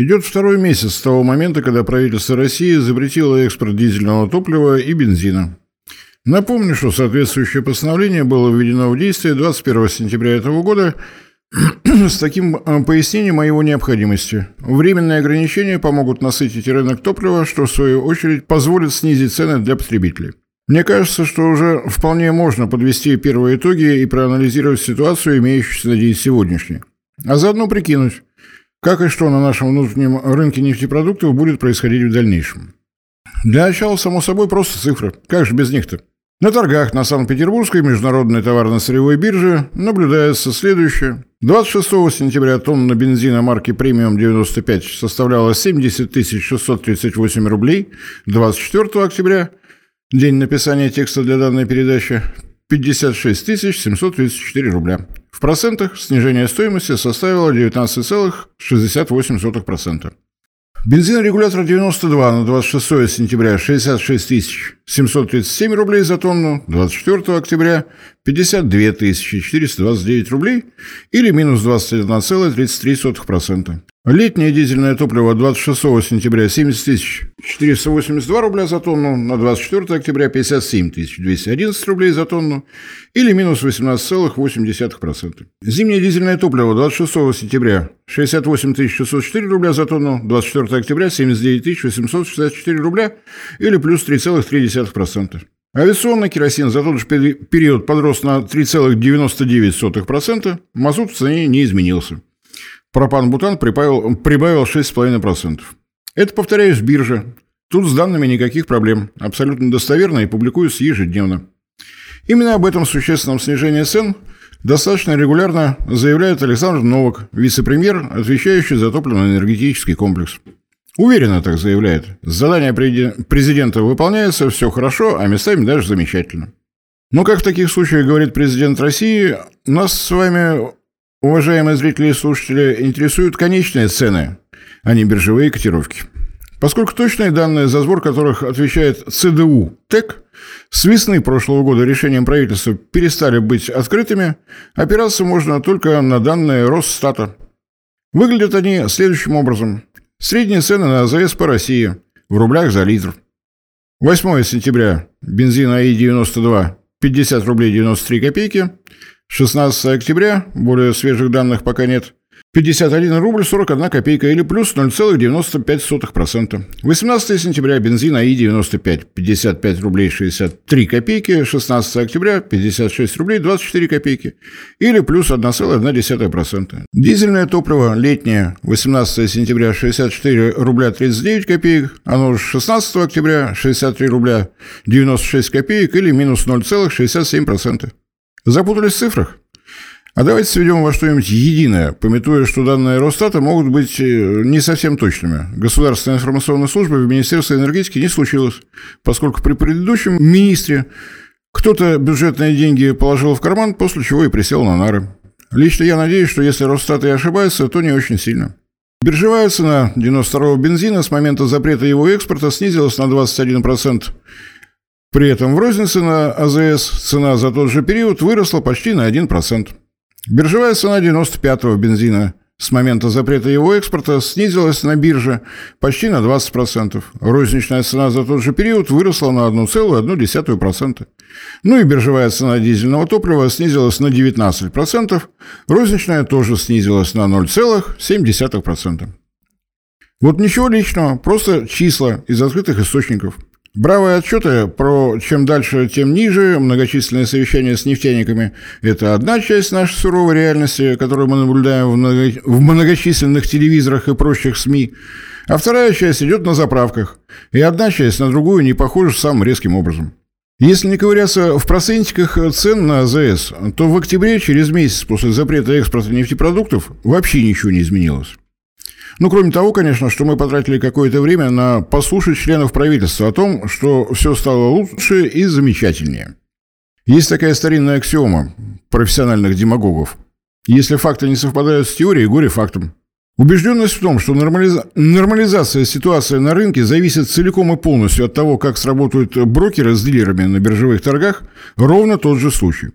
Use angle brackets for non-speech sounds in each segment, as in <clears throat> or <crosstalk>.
Идет второй месяц с того момента, когда правительство России запретило экспорт дизельного топлива и бензина. Напомню, что соответствующее постановление было введено в действие 21 сентября этого года <clears throat> с таким э, пояснением о его необходимости. Временные ограничения помогут насытить рынок топлива, что в свою очередь позволит снизить цены для потребителей. Мне кажется, что уже вполне можно подвести первые итоги и проанализировать ситуацию, имеющуюся на день сегодняшний. А заодно прикинуть, как и что на нашем внутреннем рынке нефтепродуктов будет происходить в дальнейшем. Для начала, само собой, просто цифры. Как же без них-то? На торгах на Санкт-Петербургской международной товарно-сырьевой бирже наблюдается следующее. 26 сентября тонна бензина марки «Премиум 95» составляла 70 638 рублей. 24 октября, день написания текста для данной передачи, 56 734 рубля. В процентах снижение стоимости составило 19,68%. Бензинорегулятор 92 на 26 сентября 66 737 рублей за тонну, 24 октября 52 429 рублей или минус 21,33%. Летнее дизельное топливо 26 сентября 70 482 рубля за тонну, на 24 октября 57 211 рублей за тонну или минус 18,8%. Зимнее дизельное топливо 26 сентября 68 604 рубля за тонну, 24 октября 79 864 рубля или плюс 3,3%. Авиационный керосин за тот же период подрос на 3,99%, мазут в цене не изменился. Пропан-бутан прибавил, прибавил 6,5%. Это, повторяюсь, биржа. Тут с данными никаких проблем. Абсолютно достоверно и публикуются ежедневно. Именно об этом существенном снижении цен достаточно регулярно заявляет Александр Новак, вице-премьер, отвечающий за топливно-энергетический комплекс. Уверенно так заявляет. Задание президента выполняется, все хорошо, а местами даже замечательно. Но, как в таких случаях говорит президент России, нас с вами Уважаемые зрители и слушатели, интересуют конечные цены, а не биржевые котировки. Поскольку точные данные, за сбор которых отвечает ЦДУ ТЭК, с весны прошлого года решением правительства перестали быть открытыми, опираться можно только на данные Росстата. Выглядят они следующим образом. Средние цены на АЗС по России в рублях за литр. 8 сентября бензин АИ-92 50 рублей 93 копейки, 16 октября, более свежих данных пока нет, 51 рубль 41 копейка или плюс 0,95%. 18 сентября. Бензин АИ-95 55 рублей 63 копейки, 16 октября. 56 рублей 24 копейки. Или плюс 1,1%. Дизельное топливо летнее. 18 сентября. 64 рубля 39 копеек, оно же 16 октября. 63 рубля 96 копеек или минус 0,67%. Запутались в цифрах? А давайте сведем во что-нибудь единое, пометуя, что данные Росстата могут быть э, не совсем точными. Государственная информационная служба в Министерстве энергетики не случилось, поскольку при предыдущем министре кто-то бюджетные деньги положил в карман, после чего и присел на нары. Лично я надеюсь, что если Росстат и ошибается, то не очень сильно. Биржевая цена 92-го бензина с момента запрета его экспорта снизилась на 21%. При этом в рознице на АЗС цена за тот же период выросла почти на 1%. Биржевая цена 95-го бензина с момента запрета его экспорта снизилась на бирже почти на 20%. Розничная цена за тот же период выросла на 1,1%. Ну и биржевая цена дизельного топлива снизилась на 19%, розничная тоже снизилась на 0,7%. Вот ничего личного, просто числа из открытых источников – Бравые отчеты про чем дальше, тем ниже, многочисленные совещания с нефтяниками – это одна часть нашей суровой реальности, которую мы наблюдаем в, много... в многочисленных телевизорах и прочих СМИ, а вторая часть идет на заправках, и одна часть на другую не похожа самым резким образом. Если не ковыряться в процентиках цен на АЗС, то в октябре, через месяц после запрета экспорта нефтепродуктов, вообще ничего не изменилось. Ну, кроме того, конечно, что мы потратили какое-то время на послушать членов правительства о том, что все стало лучше и замечательнее. Есть такая старинная аксиома профессиональных демагогов. Если факты не совпадают с теорией, горе фактом. Убежденность в том, что нормализа... нормализация ситуации на рынке зависит целиком и полностью от того, как сработают брокеры с дилерами на биржевых торгах, ровно тот же случай.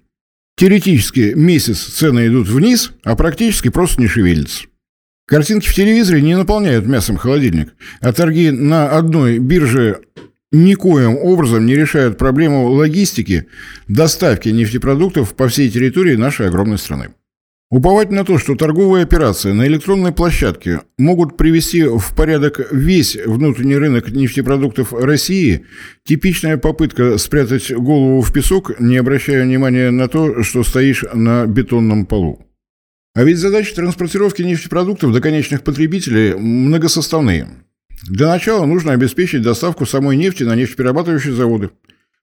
Теоретически месяц цены идут вниз, а практически просто не шевелятся. Картинки в телевизоре не наполняют мясом холодильник, а торги на одной бирже никоим образом не решают проблему логистики доставки нефтепродуктов по всей территории нашей огромной страны. Уповать на то, что торговые операции на электронной площадке могут привести в порядок весь внутренний рынок нефтепродуктов России – типичная попытка спрятать голову в песок, не обращая внимания на то, что стоишь на бетонном полу. А ведь задачи транспортировки нефтепродуктов до конечных потребителей многосоставные. Для начала нужно обеспечить доставку самой нефти на нефтеперерабатывающие заводы.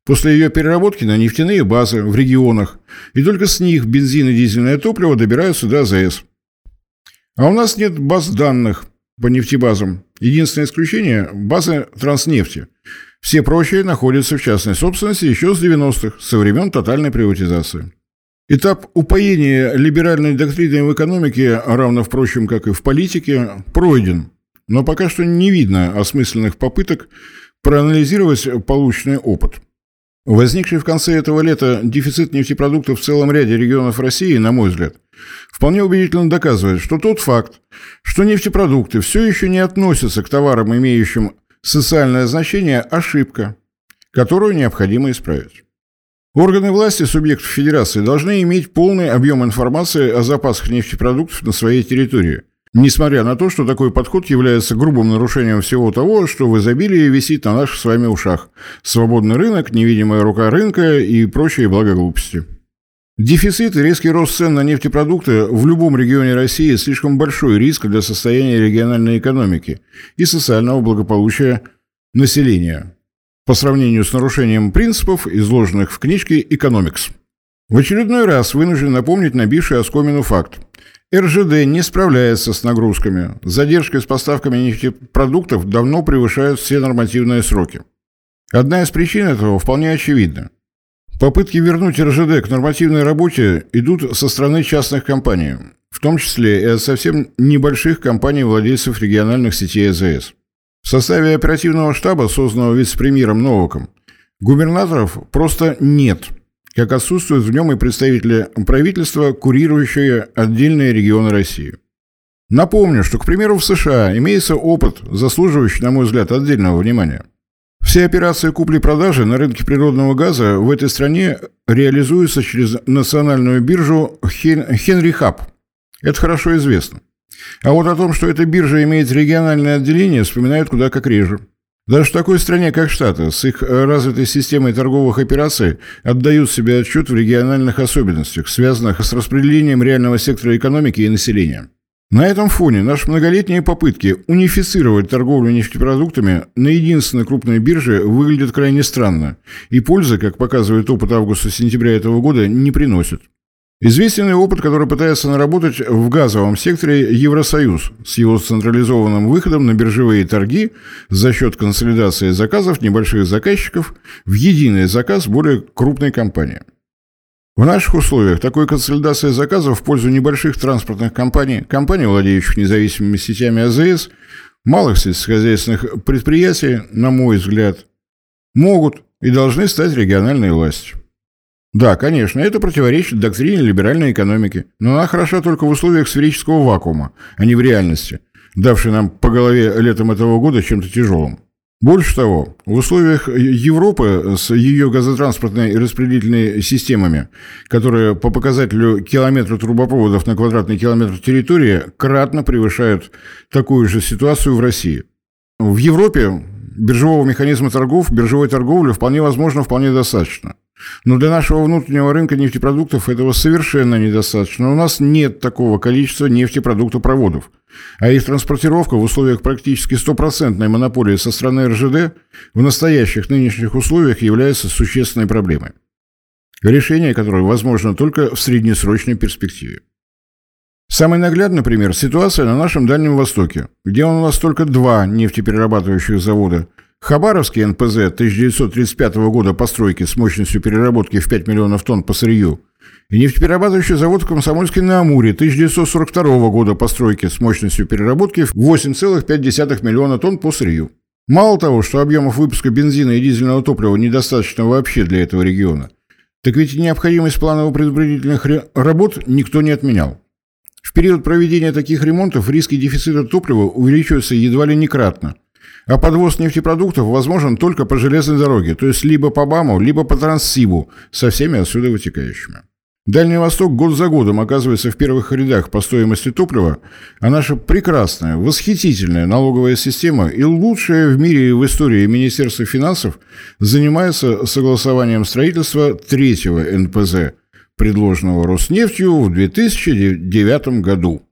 После ее переработки на нефтяные базы в регионах. И только с них бензин и дизельное топливо добираются до АЗС. А у нас нет баз данных по нефтебазам. Единственное исключение – базы транснефти. Все прочие находятся в частной собственности еще с 90-х, со времен тотальной приватизации. Этап упоения либеральной доктриной в экономике, равно, впрочем, как и в политике, пройден, но пока что не видно осмысленных попыток проанализировать полученный опыт. Возникший в конце этого лета дефицит нефтепродуктов в целом ряде регионов России, на мой взгляд, вполне убедительно доказывает, что тот факт, что нефтепродукты все еще не относятся к товарам, имеющим социальное значение, ошибка, которую необходимо исправить. Органы власти субъектов Федерации должны иметь полный объем информации о запасах нефтепродуктов на своей территории, несмотря на то, что такой подход является грубым нарушением всего того, что в изобилии висит на наших с вами ушах. Свободный рынок, невидимая рука рынка и прочие благоглупости. Дефицит и резкий рост цен на нефтепродукты в любом регионе России слишком большой риск для состояния региональной экономики и социального благополучия населения по сравнению с нарушением принципов, изложенных в книжке «Экономикс». В очередной раз вынужден напомнить набивший оскомину факт. РЖД не справляется с нагрузками. Задержки с поставками нефтепродуктов давно превышают все нормативные сроки. Одна из причин этого вполне очевидна. Попытки вернуть РЖД к нормативной работе идут со стороны частных компаний, в том числе и от совсем небольших компаний-владельцев региональных сетей АЗС. В составе оперативного штаба, созданного вице-премьером Новаком, губернаторов просто нет, как отсутствуют в нем и представители правительства, курирующие отдельные регионы России. Напомню, что, к примеру, в США имеется опыт, заслуживающий, на мой взгляд, отдельного внимания. Все операции купли-продажи на рынке природного газа в этой стране реализуются через национальную биржу Хенри Хаб. Это хорошо известно. А вот о том, что эта биржа имеет региональное отделение, вспоминают куда как реже. Даже в такой стране, как Штаты, с их развитой системой торговых операций отдают себе отчет в региональных особенностях, связанных с распределением реального сектора экономики и населения. На этом фоне наши многолетние попытки унифицировать торговлю нефтепродуктами на единственной крупной бирже выглядят крайне странно, и пользы, как показывает опыт августа-сентября этого года, не приносят. Известен опыт, который пытается наработать в газовом секторе Евросоюз с его централизованным выходом на биржевые торги за счет консолидации заказов небольших заказчиков в единый заказ более крупной компании. В наших условиях такой консолидация заказов в пользу небольших транспортных компаний, компаний, владеющих независимыми сетями АЗС, малых сельскохозяйственных предприятий, на мой взгляд, могут и должны стать региональной властью. Да, конечно, это противоречит доктрине либеральной экономики, но она хороша только в условиях сферического вакуума, а не в реальности, давшей нам по голове летом этого года чем-то тяжелым. Больше того, в условиях Европы с ее газотранспортной и распределительной системами, которые по показателю километра трубопроводов на квадратный километр территории кратно превышают такую же ситуацию в России. В Европе биржевого механизма торгов, биржевой торговли вполне возможно, вполне достаточно. Но для нашего внутреннего рынка нефтепродуктов этого совершенно недостаточно. У нас нет такого количества нефтепродуктопроводов. А их транспортировка в условиях практически стопроцентной монополии со стороны РЖД в настоящих нынешних условиях является существенной проблемой. Решение которой возможно только в среднесрочной перспективе. Самый наглядный пример – ситуация на нашем Дальнем Востоке, где у нас только два нефтеперерабатывающих завода – Хабаровский НПЗ 1935 года постройки с мощностью переработки в 5 миллионов тонн по сырью и нефтеперерабатывающий завод Комсомольский на Амуре 1942 года постройки с мощностью переработки в 8,5 миллиона тонн по сырью. Мало того, что объемов выпуска бензина и дизельного топлива недостаточно вообще для этого региона, так ведь и необходимость планово-предупредительных работ никто не отменял. В период проведения таких ремонтов риски дефицита топлива увеличиваются едва ли не кратно. А подвоз нефтепродуктов возможен только по железной дороге, то есть либо по БАМу, либо по Транссибу, со всеми отсюда вытекающими. Дальний Восток год за годом оказывается в первых рядах по стоимости топлива, а наша прекрасная, восхитительная налоговая система и лучшая в мире и в истории Министерства финансов занимается согласованием строительства третьего НПЗ, предложенного Роснефтью в 2009 году.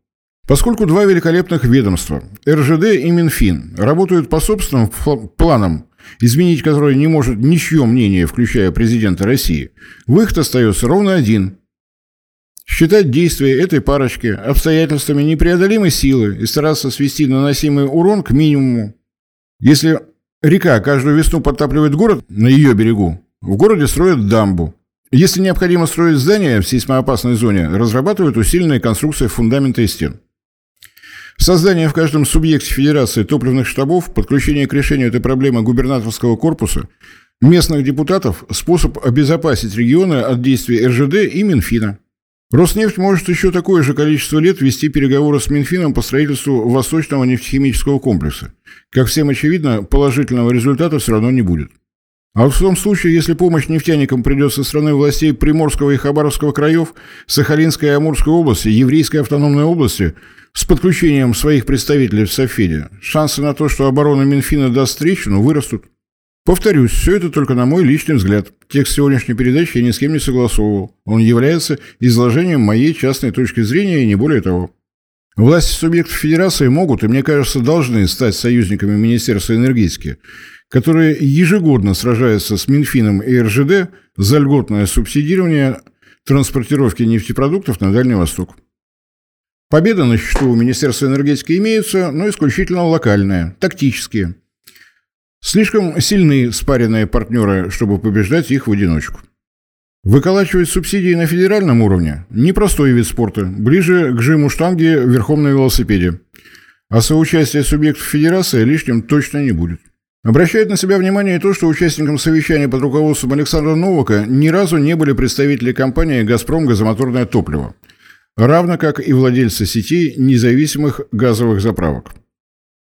Поскольку два великолепных ведомства, РЖД и Минфин, работают по собственным планам, изменить которые не может ничье мнение, включая президента России, выход остается ровно один Считать действия этой парочки обстоятельствами непреодолимой силы и стараться свести наносимый урон к минимуму. Если река каждую весну подтапливает город на ее берегу, в городе строят дамбу. Если необходимо строить здание в сейсмоопасной зоне, разрабатывают усиленные конструкции фундамента и стен. Создание в каждом субъекте Федерации топливных штабов, подключение к решению этой проблемы губернаторского корпуса, местных депутатов – способ обезопасить регионы от действий РЖД и Минфина. Роснефть может еще такое же количество лет вести переговоры с Минфином по строительству Восточного нефтехимического комплекса. Как всем очевидно, положительного результата все равно не будет. А в том случае, если помощь нефтяникам придет со стороны властей Приморского и Хабаровского краев, Сахалинской и Амурской области, Еврейской автономной области, с подключением своих представителей в Софеде, шансы на то, что оборона Минфина даст трещину, вырастут. Повторюсь, все это только на мой личный взгляд. Текст сегодняшней передачи я ни с кем не согласовывал. Он является изложением моей частной точки зрения и не более того. Власти субъектов Федерации могут и, мне кажется, должны стать союзниками Министерства энергетики, которые ежегодно сражаются с Минфином и РЖД за льготное субсидирование транспортировки нефтепродуктов на Дальний Восток. Победы на счету у Министерства энергетики имеются, но исключительно локальные, тактические – Слишком сильны спаренные партнеры, чтобы побеждать их в одиночку. Выколачивать субсидии на федеральном уровне – непростой вид спорта, ближе к жиму штанги верхом на велосипеде. А соучастие субъектов федерации лишним точно не будет. Обращает на себя внимание то, что участникам совещания под руководством Александра Новака ни разу не были представители компании «Газпром» газомоторное топливо, равно как и владельцы сетей независимых газовых заправок.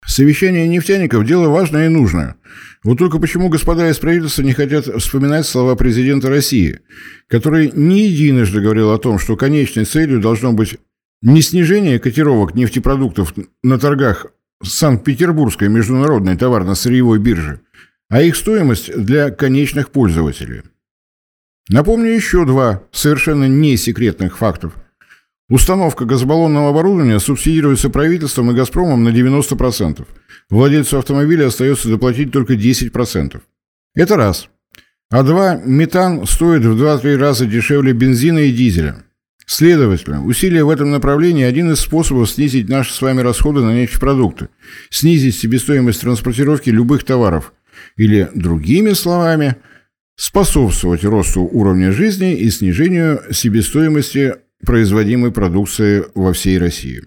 Совещание нефтяников – дело важное и нужное. Вот только почему господа из правительства не хотят вспоминать слова президента России, который не единожды говорил о том, что конечной целью должно быть не снижение котировок нефтепродуктов на торгах Санкт-Петербургской международной товарно-сырьевой биржи, а их стоимость для конечных пользователей. Напомню еще два совершенно не секретных фактов – Установка газобаллонного оборудования субсидируется правительством и «Газпромом» на 90%. Владельцу автомобиля остается доплатить только 10%. Это раз. А два, метан стоит в 2-3 раза дешевле бензина и дизеля. Следовательно, усилия в этом направлении – один из способов снизить наши с вами расходы на нефтепродукты, снизить себестоимость транспортировки любых товаров, или, другими словами, способствовать росту уровня жизни и снижению себестоимости производимой продукции во всей России.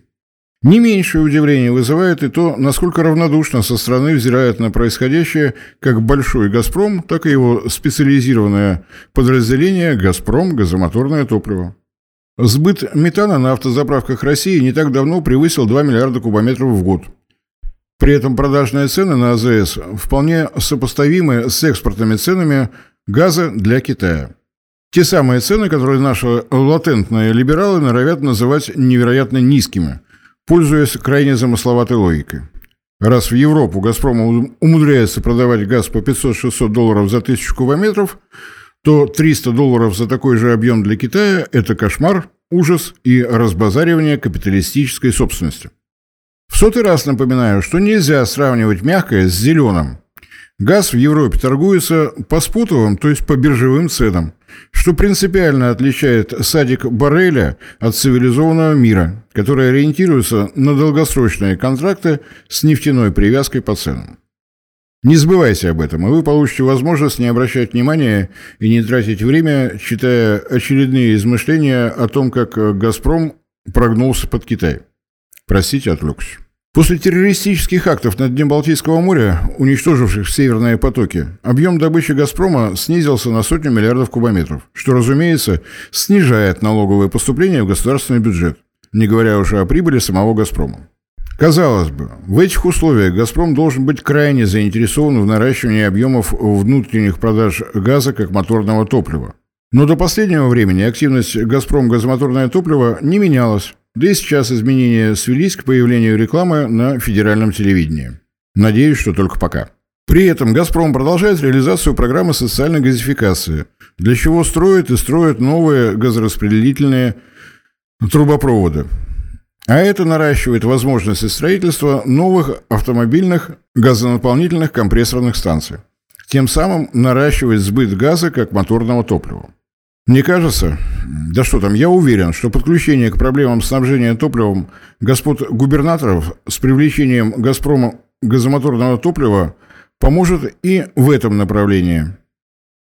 Не меньшее удивление вызывает и то, насколько равнодушно со стороны взирает на происходящее как большой «Газпром», так и его специализированное подразделение «Газпром. Газомоторное топливо». Сбыт метана на автозаправках России не так давно превысил 2 миллиарда кубометров в год. При этом продажные цены на АЗС вполне сопоставимы с экспортными ценами газа для Китая. Те самые цены, которые наши латентные либералы норовят называть невероятно низкими, пользуясь крайне замысловатой логикой. Раз в Европу «Газпром» умудряется продавать газ по 500-600 долларов за тысячу кубометров, то 300 долларов за такой же объем для Китая – это кошмар, ужас и разбазаривание капиталистической собственности. В сотый раз напоминаю, что нельзя сравнивать мягкое с зеленым. Газ в Европе торгуется по спутовым, то есть по биржевым ценам, что принципиально отличает садик Барреля от цивилизованного мира, который ориентируется на долгосрочные контракты с нефтяной привязкой по ценам. Не забывайте об этом, и вы получите возможность не обращать внимания и не тратить время, читая очередные измышления о том, как «Газпром» прогнулся под Китай. Простите, отвлекся. После террористических актов на дне Балтийского моря, уничтоживших северные потоки, объем добычи «Газпрома» снизился на сотню миллиардов кубометров, что, разумеется, снижает налоговые поступления в государственный бюджет. не говоря уже о прибыли самого «Газпрома». Казалось бы, в этих условиях «Газпром» должен быть крайне заинтересован в наращивании объемов внутренних продаж газа как моторного топлива. Но до последнего времени активность «Газпром» газомоторное топливо не менялась, да и сейчас изменения свелись к появлению рекламы на федеральном телевидении. Надеюсь, что только пока. При этом «Газпром» продолжает реализацию программы социальной газификации, для чего строит и строит новые газораспределительные трубопроводы. А это наращивает возможности строительства новых автомобильных газонаполнительных компрессорных станций. Тем самым наращивает сбыт газа как моторного топлива. Мне кажется, да что там, я уверен, что подключение к проблемам снабжения топливом господ губернаторов с привлечением «Газпрома» газомоторного топлива поможет и в этом направлении.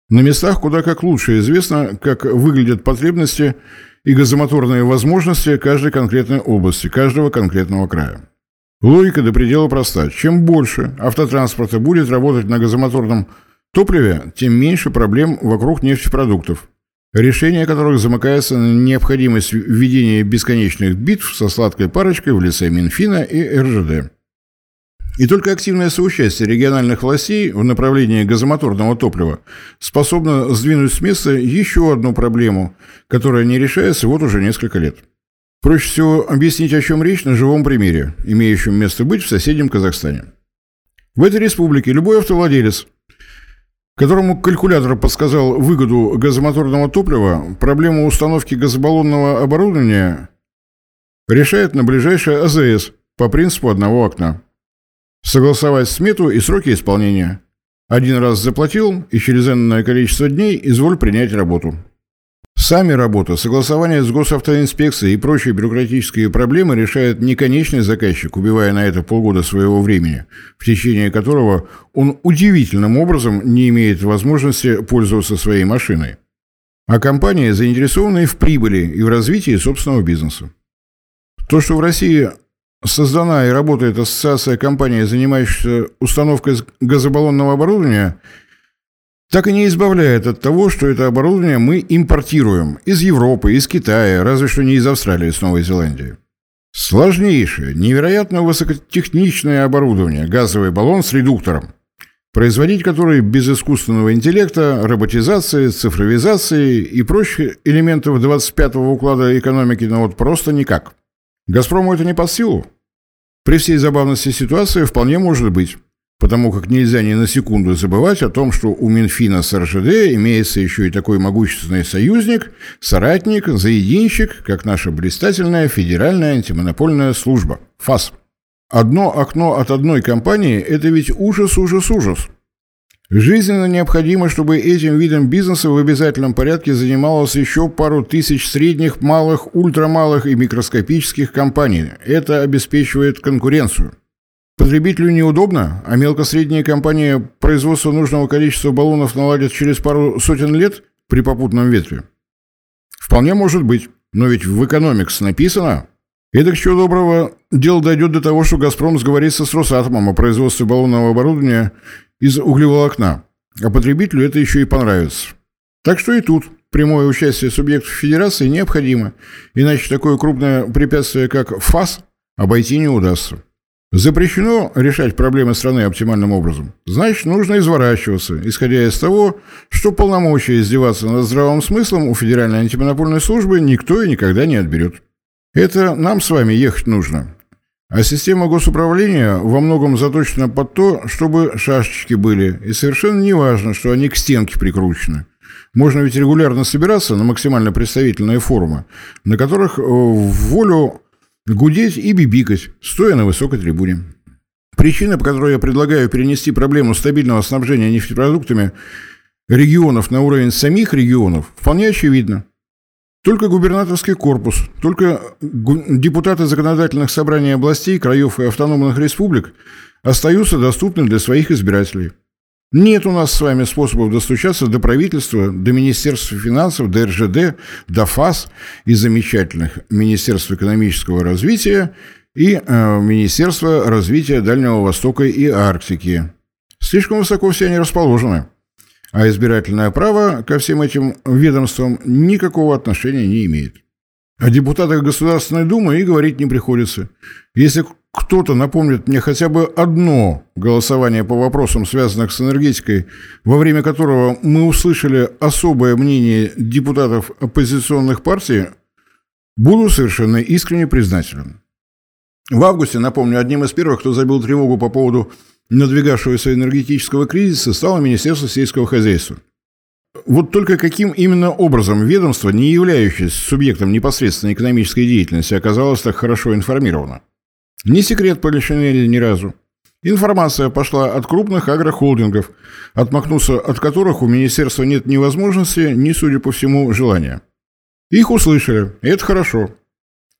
На местах куда как лучше известно, как выглядят потребности и газомоторные возможности каждой конкретной области, каждого конкретного края. Логика до предела проста. Чем больше автотранспорта будет работать на газомоторном топливе, тем меньше проблем вокруг нефтепродуктов, решение которых замыкается на необходимость введения бесконечных битв со сладкой парочкой в лице Минфина и РЖД. И только активное соучастие региональных властей в направлении газомоторного топлива способно сдвинуть с места еще одну проблему, которая не решается вот уже несколько лет. Проще всего объяснить, о чем речь на живом примере, имеющем место быть в соседнем Казахстане. В этой республике любой автовладелец, которому калькулятор подсказал выгоду газомоторного топлива, проблему установки газобаллонного оборудования решает на ближайшее АЗС по принципу одного окна. Согласовать смету и сроки исполнения. Один раз заплатил, и через энное количество дней изволь принять работу. Сами работа, согласование с госавтоинспекцией и прочие бюрократические проблемы решает не конечный заказчик, убивая на это полгода своего времени, в течение которого он удивительным образом не имеет возможности пользоваться своей машиной, а компания, заинтересованная в прибыли и в развитии собственного бизнеса. То, что в России создана и работает ассоциация компаний, занимающихся установкой газобаллонного оборудования, так и не избавляет от того, что это оборудование мы импортируем из Европы, из Китая, разве что не из Австралии, с Новой Зеландии. Сложнейшее, невероятно высокотехничное оборудование, газовый баллон с редуктором, производить который без искусственного интеллекта, роботизации, цифровизации и прочих элементов 25-го уклада экономики, ну вот просто никак – «Газпрому» это не под силу. При всей забавности ситуации вполне может быть, потому как нельзя ни на секунду забывать о том, что у Минфина с РЖД имеется еще и такой могущественный союзник, соратник, заединщик, как наша блистательная Федеральная антимонопольная служба – ФАС. Одно окно от одной компании – это ведь ужас, ужас, ужас – Жизненно необходимо, чтобы этим видом бизнеса в обязательном порядке занималось еще пару тысяч средних, малых, ультрамалых и микроскопических компаний. Это обеспечивает конкуренцию. Потребителю неудобно, а мелко-средние компании производство нужного количества баллонов наладят через пару сотен лет при попутном ветре. Вполне может быть, но ведь в экономикс написано. Это, к чего доброго, дело дойдет до того, что «Газпром» сговорится с «Росатомом» о производстве баллонного оборудования из углеволокна, а потребителю это еще и понравится. Так что и тут прямое участие субъектов федерации необходимо, иначе такое крупное препятствие, как ФАС, обойти не удастся. Запрещено решать проблемы страны оптимальным образом. Значит, нужно изворачиваться, исходя из того, что полномочия издеваться над здравым смыслом у Федеральной антимонопольной службы никто и никогда не отберет. Это нам с вами ехать нужно, а система госуправления во многом заточена под то, чтобы шашечки были, и совершенно не важно, что они к стенке прикручены. Можно ведь регулярно собираться на максимально представительные форумы, на которых э, в волю гудеть и бибикать, стоя на высокой трибуне. Причина, по которой я предлагаю перенести проблему стабильного снабжения нефтепродуктами регионов на уровень самих регионов, вполне очевидна. Только губернаторский корпус, только депутаты законодательных собраний областей, краев и автономных республик остаются доступны для своих избирателей. Нет у нас с вами способов достучаться до правительства, до Министерства финансов, до РЖД, до ФАС и замечательных Министерства экономического развития и э, Министерства развития Дальнего Востока и Арктики. Слишком высоко все они расположены а избирательное право ко всем этим ведомствам никакого отношения не имеет. О депутатах Государственной Думы и говорить не приходится. Если кто-то напомнит мне хотя бы одно голосование по вопросам, связанным с энергетикой, во время которого мы услышали особое мнение депутатов оппозиционных партий, буду совершенно искренне признателен. В августе, напомню, одним из первых, кто забил тревогу по поводу надвигавшегося энергетического кризиса, стало Министерство сельского хозяйства. Вот только каким именно образом ведомство, не являющееся субъектом непосредственной экономической деятельности, оказалось так хорошо информировано? Не секрет Полишинеля ни разу. Информация пошла от крупных агрохолдингов, отмахнуться от которых у министерства нет ни возможности, ни, судя по всему, желания. Их услышали, и это хорошо.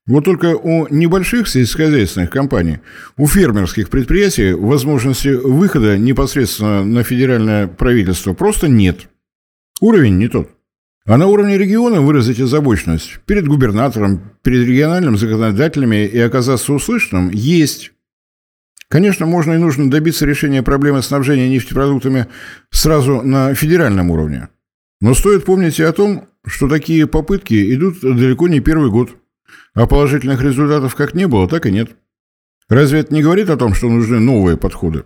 Вот только у небольших сельскохозяйственных компаний, у фермерских предприятий возможности выхода непосредственно на федеральное правительство просто нет. Уровень не тот. А на уровне региона выразить озабоченность перед губернатором, перед региональными законодателями и оказаться услышанным есть. Конечно, можно и нужно добиться решения проблемы снабжения нефтепродуктами сразу на федеральном уровне. Но стоит помнить и о том, что такие попытки идут далеко не первый год. А положительных результатов как не было, так и нет. Разве это не говорит о том, что нужны новые подходы?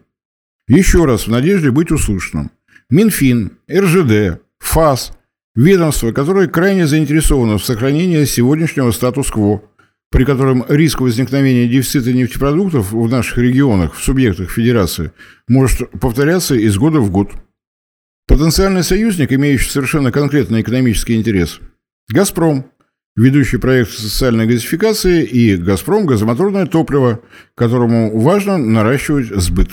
Еще раз, в надежде быть услышанным. Минфин, РЖД, ФАС – Ведомство, которое крайне заинтересовано в сохранении сегодняшнего статус-кво, при котором риск возникновения дефицита нефтепродуктов в наших регионах, в субъектах Федерации, может повторяться из года в год. Потенциальный союзник, имеющий совершенно конкретный экономический интерес – «Газпром», ведущий проект социальной газификации, и «Газпром» – газомоторное топливо, которому важно наращивать сбыт.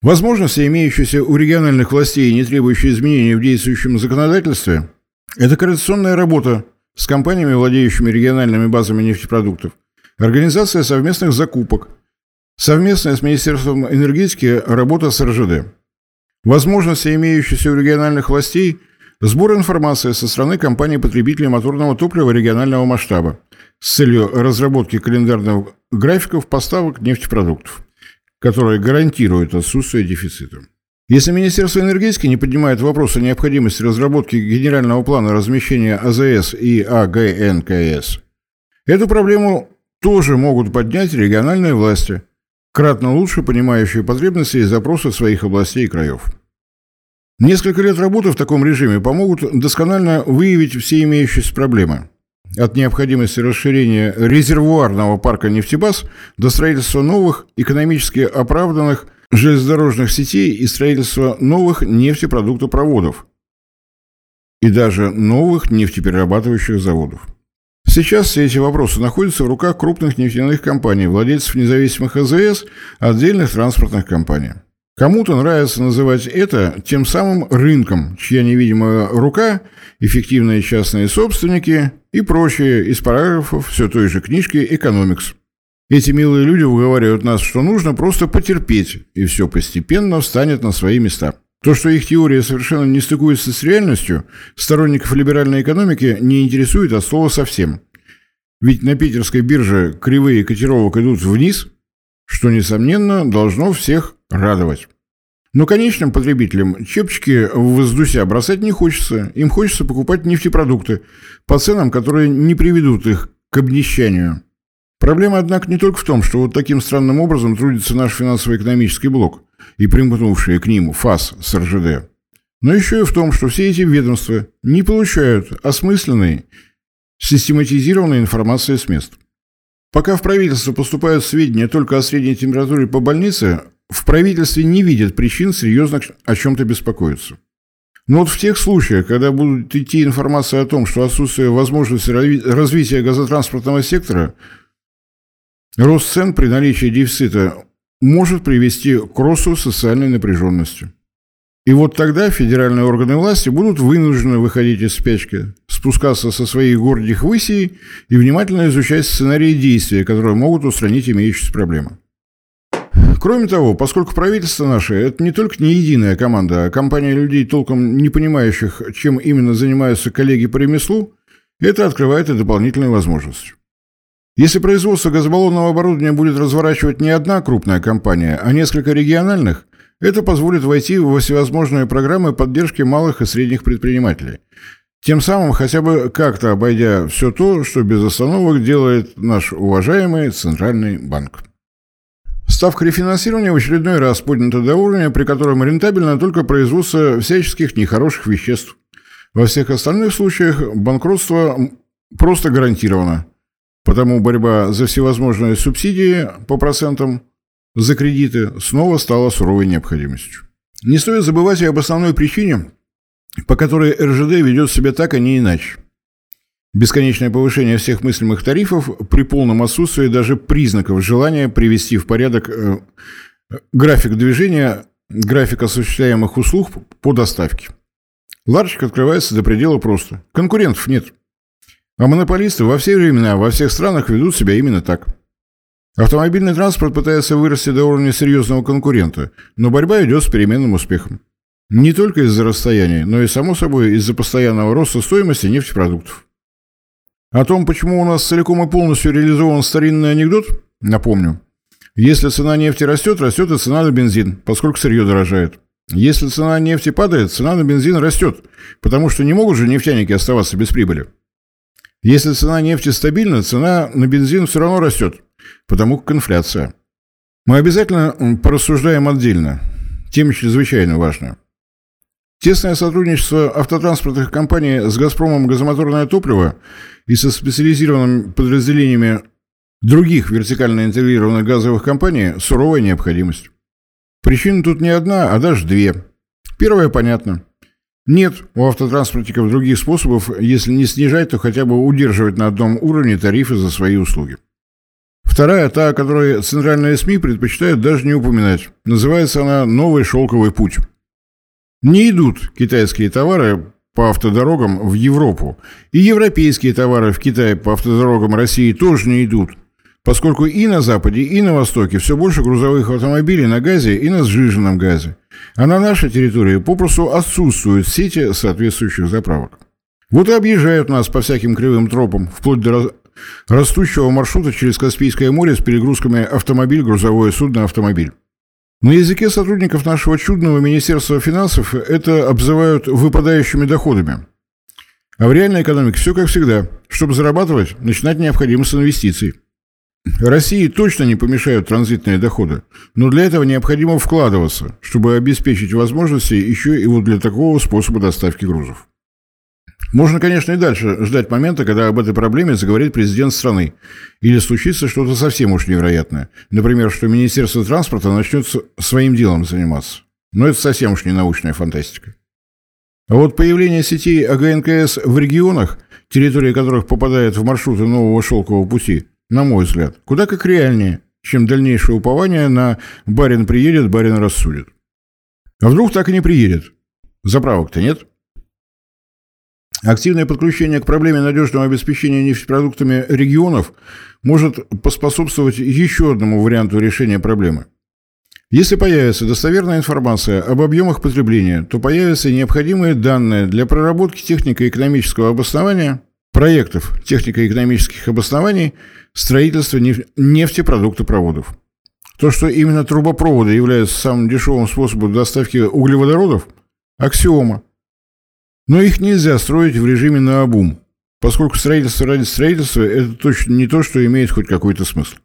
Возможности, имеющиеся у региональных властей, не требующие изменений в действующем законодательстве, это координационная работа с компаниями, владеющими региональными базами нефтепродуктов, организация совместных закупок, совместная с Министерством энергетики работа с РЖД. Возможности, имеющиеся у региональных властей, сбор информации со стороны компаний-потребителей моторного топлива регионального масштаба с целью разработки календарных графиков поставок нефтепродуктов которая гарантирует отсутствие дефицита. Если Министерство энергетики не поднимает вопрос о необходимости разработки генерального плана размещения АЗС и АГНКС, эту проблему тоже могут поднять региональные власти, кратно лучше понимающие потребности и запросы своих областей и краев. Несколько лет работы в таком режиме помогут досконально выявить все имеющиеся проблемы – от необходимости расширения резервуарного парка нефтебаз до строительства новых, экономически оправданных железнодорожных сетей и строительства новых нефтепродуктопроводов и даже новых нефтеперерабатывающих заводов. Сейчас все эти вопросы находятся в руках крупных нефтяных компаний, владельцев независимых АЗС, отдельных транспортных компаний. Кому-то нравится называть это тем самым рынком, чья невидимая рука, эффективные частные собственники и прочее из параграфов все той же книжки «Экономикс». Эти милые люди уговаривают нас, что нужно просто потерпеть, и все постепенно встанет на свои места. То, что их теория совершенно не стыкуется с реальностью, сторонников либеральной экономики не интересует от слова совсем. Ведь на питерской бирже кривые котировок идут вниз, что, несомненно, должно всех радовать. Но конечным потребителям чепчики в воздусе бросать не хочется. Им хочется покупать нефтепродукты по ценам, которые не приведут их к обнищанию. Проблема, однако, не только в том, что вот таким странным образом трудится наш финансово-экономический блок и примкнувшие к ним ФАС с РЖД, но еще и в том, что все эти ведомства не получают осмысленной, систематизированной информации с мест. Пока в правительство поступают сведения только о средней температуре по больнице, в правительстве не видят причин серьезно о чем-то беспокоиться. Но вот в тех случаях, когда будет идти информация о том, что отсутствие возможности развития газотранспортного сектора, рост цен при наличии дефицита может привести к росту социальной напряженности. И вот тогда федеральные органы власти будут вынуждены выходить из спячки, спускаться со своих гордих высей и внимательно изучать сценарии действия, которые могут устранить имеющиеся проблемы. Кроме того, поскольку правительство наше – это не только не единая команда, а компания людей, толком не понимающих, чем именно занимаются коллеги по ремеслу, это открывает и дополнительные возможности. Если производство газобаллонного оборудования будет разворачивать не одна крупная компания, а несколько региональных, это позволит войти во всевозможные программы поддержки малых и средних предпринимателей. Тем самым хотя бы как-то обойдя все то, что без остановок делает наш уважаемый Центральный банк. Ставка рефинансирования в очередной раз поднята до уровня, при котором рентабельно только производство всяческих нехороших веществ. Во всех остальных случаях банкротство просто гарантировано. Потому борьба за всевозможные субсидии по процентам за кредиты снова стала суровой необходимостью. Не стоит забывать и об основной причине, по которой РЖД ведет себя так, а не иначе. Бесконечное повышение всех мыслимых тарифов при полном отсутствии даже признаков желания привести в порядок э, график движения, график осуществляемых услуг по доставке. Ларчик открывается до предела просто. Конкурентов нет. А монополисты во все времена, во всех странах ведут себя именно так. Автомобильный транспорт пытается вырасти до уровня серьезного конкурента, но борьба идет с переменным успехом. Не только из-за расстояния, но и, само собой, из-за постоянного роста стоимости нефтепродуктов. О том, почему у нас целиком и полностью реализован старинный анекдот, напомню. Если цена нефти растет, растет и цена на бензин, поскольку сырье дорожает. Если цена нефти падает, цена на бензин растет, потому что не могут же нефтяники оставаться без прибыли. Если цена нефти стабильна, цена на бензин все равно растет, потому как инфляция. Мы обязательно порассуждаем отдельно. Тема чрезвычайно важная. Тесное сотрудничество автотранспортных компаний с «Газпромом» газомоторное топливо и со специализированными подразделениями других вертикально интегрированных газовых компаний – суровая необходимость. Причина тут не одна, а даже две. Первая понятна. Нет у автотранспортников других способов, если не снижать, то хотя бы удерживать на одном уровне тарифы за свои услуги. Вторая, та, о которой центральные СМИ предпочитают даже не упоминать. Называется она «Новый шелковый путь». Не идут китайские товары по автодорогам в Европу. И европейские товары в Китае по автодорогам России тоже не идут. Поскольку и на Западе, и на Востоке все больше грузовых автомобилей на газе и на сжиженном газе. А на нашей территории попросту отсутствуют сети соответствующих заправок. Вот и объезжают нас по всяким кривым тропам, вплоть до растущего маршрута через Каспийское море с перегрузками автомобиль, грузовое судно, автомобиль. На языке сотрудников нашего чудного Министерства финансов это обзывают выпадающими доходами. А в реальной экономике все как всегда. Чтобы зарабатывать, начинать необходимо с инвестиций. России точно не помешают транзитные доходы, но для этого необходимо вкладываться, чтобы обеспечить возможности еще и вот для такого способа доставки грузов. Можно, конечно, и дальше ждать момента, когда об этой проблеме заговорит президент страны. Или случится что-то совсем уж невероятное. Например, что Министерство транспорта начнет своим делом заниматься. Но это совсем уж не научная фантастика. А вот появление сетей АГНКС в регионах, территории которых попадает в маршруты нового шелкового пути, на мой взгляд, куда как реальнее, чем дальнейшее упование на «барин приедет, барин рассудит». А вдруг так и не приедет? Заправок-то нет. Активное подключение к проблеме надежного обеспечения нефтепродуктами регионов может поспособствовать еще одному варианту решения проблемы. Если появится достоверная информация об объемах потребления, то появятся необходимые данные для проработки технико-экономического обоснования проектов технико-экономических обоснований строительства нефтепродуктопроводов. То, что именно трубопроводы являются самым дешевым способом доставки углеводородов – аксиома. Но их нельзя строить в режиме наобум, поскольку строительство ради строительства – это точно не то, что имеет хоть какой-то смысл.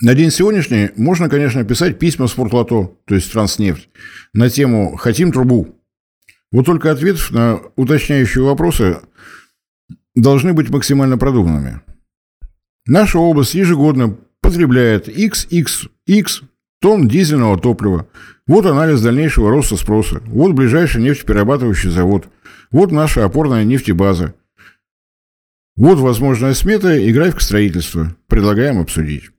На день сегодняшний можно, конечно, писать письма в Спортлото, то есть Транснефть, на тему «Хотим трубу». Вот только ответов на уточняющие вопросы должны быть максимально продуманными. Наша область ежегодно потребляет XXX тонн дизельного топлива. Вот анализ дальнейшего роста спроса. Вот ближайший нефтеперерабатывающий завод. Вот наша опорная нефтебаза. Вот возможная смета и график строительства. Предлагаем обсудить.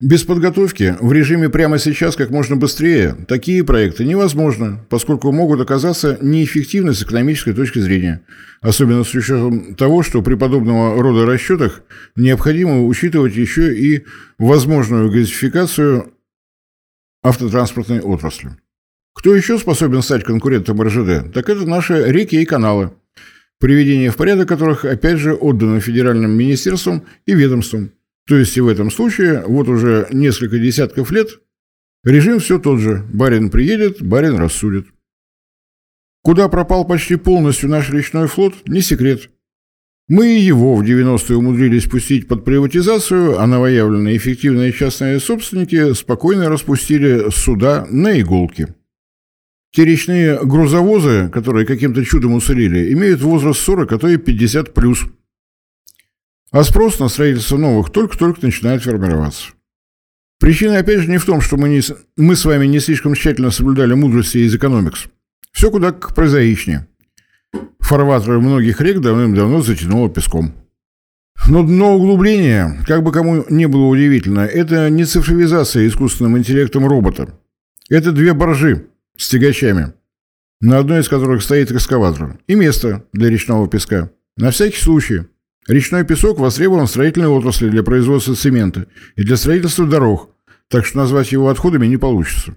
Без подготовки, в режиме прямо сейчас как можно быстрее, такие проекты невозможно, поскольку могут оказаться неэффективны с экономической точки зрения, особенно с учетом того, что при подобного рода расчетах необходимо учитывать еще и возможную газификацию автотранспортной отрасли. Кто еще способен стать конкурентом РЖД, так это наши реки и каналы, приведение в порядок которых опять же отдано федеральным министерствам и ведомствам. То есть и в этом случае, вот уже несколько десятков лет, режим все тот же. Барин приедет, барин рассудит. Куда пропал почти полностью наш речной флот, не секрет. Мы его в 90-е умудрились пустить под приватизацию, а новоявленные эффективные частные собственники спокойно распустили суда на иголки. Те речные грузовозы, которые каким-то чудом уцелели, имеют возраст 40, а то и 50 плюс. А спрос на строительство новых только-только начинает формироваться. Причина, опять же, не в том, что мы, не, мы с вами не слишком тщательно соблюдали мудрости из экономикс. Все куда как прозаичнее. Фарватеры многих рек давным-давно затянуло песком. Но дно углубления, как бы кому не было удивительно, это не цифровизация искусственным интеллектом робота. Это две баржи, с тягачами, на одной из которых стоит экскаватор, и место для речного песка. На всякий случай. Речной песок востребован в строительной отрасли для производства цемента и для строительства дорог, так что назвать его отходами не получится.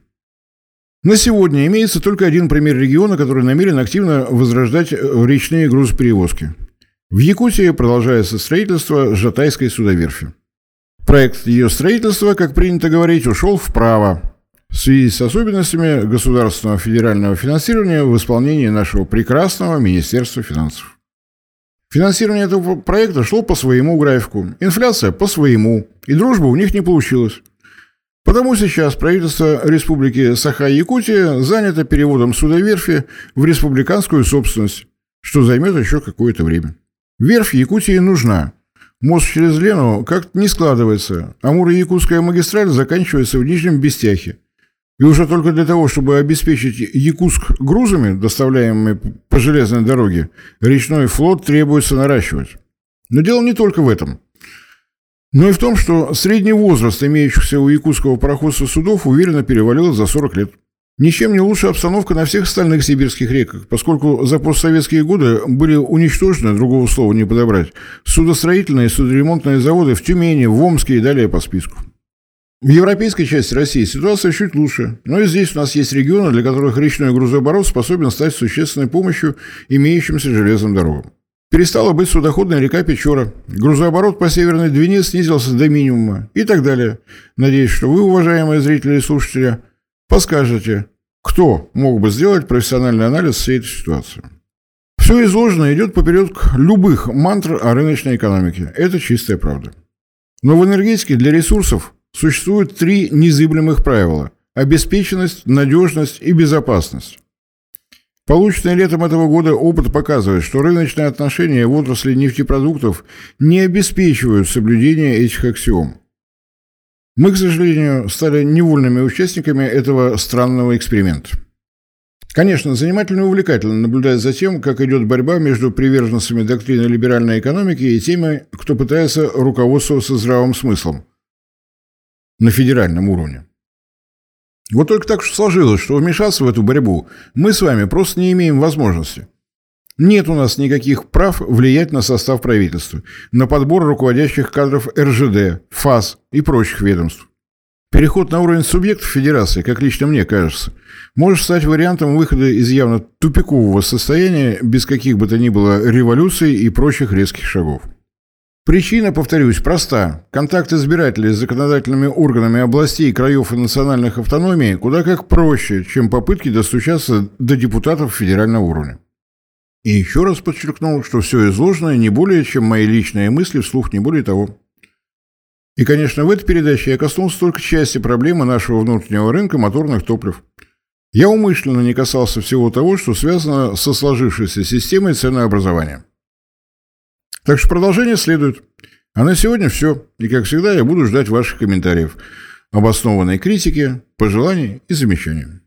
На сегодня имеется только один пример региона, который намерен активно возрождать э, речные грузоперевозки. В Якутии продолжается строительство Жатайской судоверфи. Проект ее строительства, как принято говорить, ушел вправо, в связи с особенностями государственного федерального финансирования в исполнении нашего прекрасного Министерства финансов. Финансирование этого проекта шло по своему графику, инфляция по своему, и дружба у них не получилась. Потому сейчас правительство Республики Саха-Якутия занято переводом судоверфи в республиканскую собственность, что займет еще какое-то время. Верфь Якутии нужна. Мост через Лену как-то не складывается. Амуро-Якутская магистраль заканчивается в Нижнем Бестяхе. И уже только для того, чтобы обеспечить Якутск грузами, доставляемыми по железной дороге, речной флот требуется наращивать. Но дело не только в этом. Но и в том, что средний возраст имеющихся у якутского пароходства судов уверенно перевалил за 40 лет. Ничем не лучше обстановка на всех остальных сибирских реках, поскольку за постсоветские годы были уничтожены, другого слова не подобрать, судостроительные и судоремонтные заводы в Тюмени, в Омске и далее по списку. В европейской части России ситуация чуть лучше, но и здесь у нас есть регионы, для которых речной грузооборот способен стать существенной помощью имеющимся железным дорогам. Перестала быть судоходная река Печора, грузооборот по Северной Двине снизился до минимума и так далее. Надеюсь, что вы, уважаемые зрители и слушатели, подскажете, кто мог бы сделать профессиональный анализ всей этой ситуации. Все изложенное идет поперед любых мантр о рыночной экономике. Это чистая правда. Но в энергетике для ресурсов существует три незыблемых правила – обеспеченность, надежность и безопасность. Полученный летом этого года опыт показывает, что рыночные отношения в отрасли нефтепродуктов не обеспечивают соблюдение этих аксиом. Мы, к сожалению, стали невольными участниками этого странного эксперимента. Конечно, занимательно и увлекательно наблюдать за тем, как идет борьба между приверженцами доктрины либеральной экономики и теми, кто пытается руководствоваться здравым смыслом – на федеральном уровне. Вот только так сложилось, что вмешаться в эту борьбу мы с вами просто не имеем возможности. Нет у нас никаких прав влиять на состав правительства, на подбор руководящих кадров РЖД, ФАС и прочих ведомств. Переход на уровень субъектов федерации, как лично мне кажется, может стать вариантом выхода из явно тупикового состояния без каких бы то ни было революций и прочих резких шагов. Причина, повторюсь, проста. Контакт избирателей с законодательными органами областей, краев и национальных автономий куда как проще, чем попытки достучаться до депутатов федерального уровня. И еще раз подчеркнул, что все изложенное не более, чем мои личные мысли, вслух не более того. И, конечно, в этой передаче я коснулся только части проблемы нашего внутреннего рынка моторных топлив. Я умышленно не касался всего того, что связано со сложившейся системой ценообразования. Так что продолжение следует. А на сегодня все. И, как всегда, я буду ждать ваших комментариев, обоснованной критики, пожеланий и замечаний.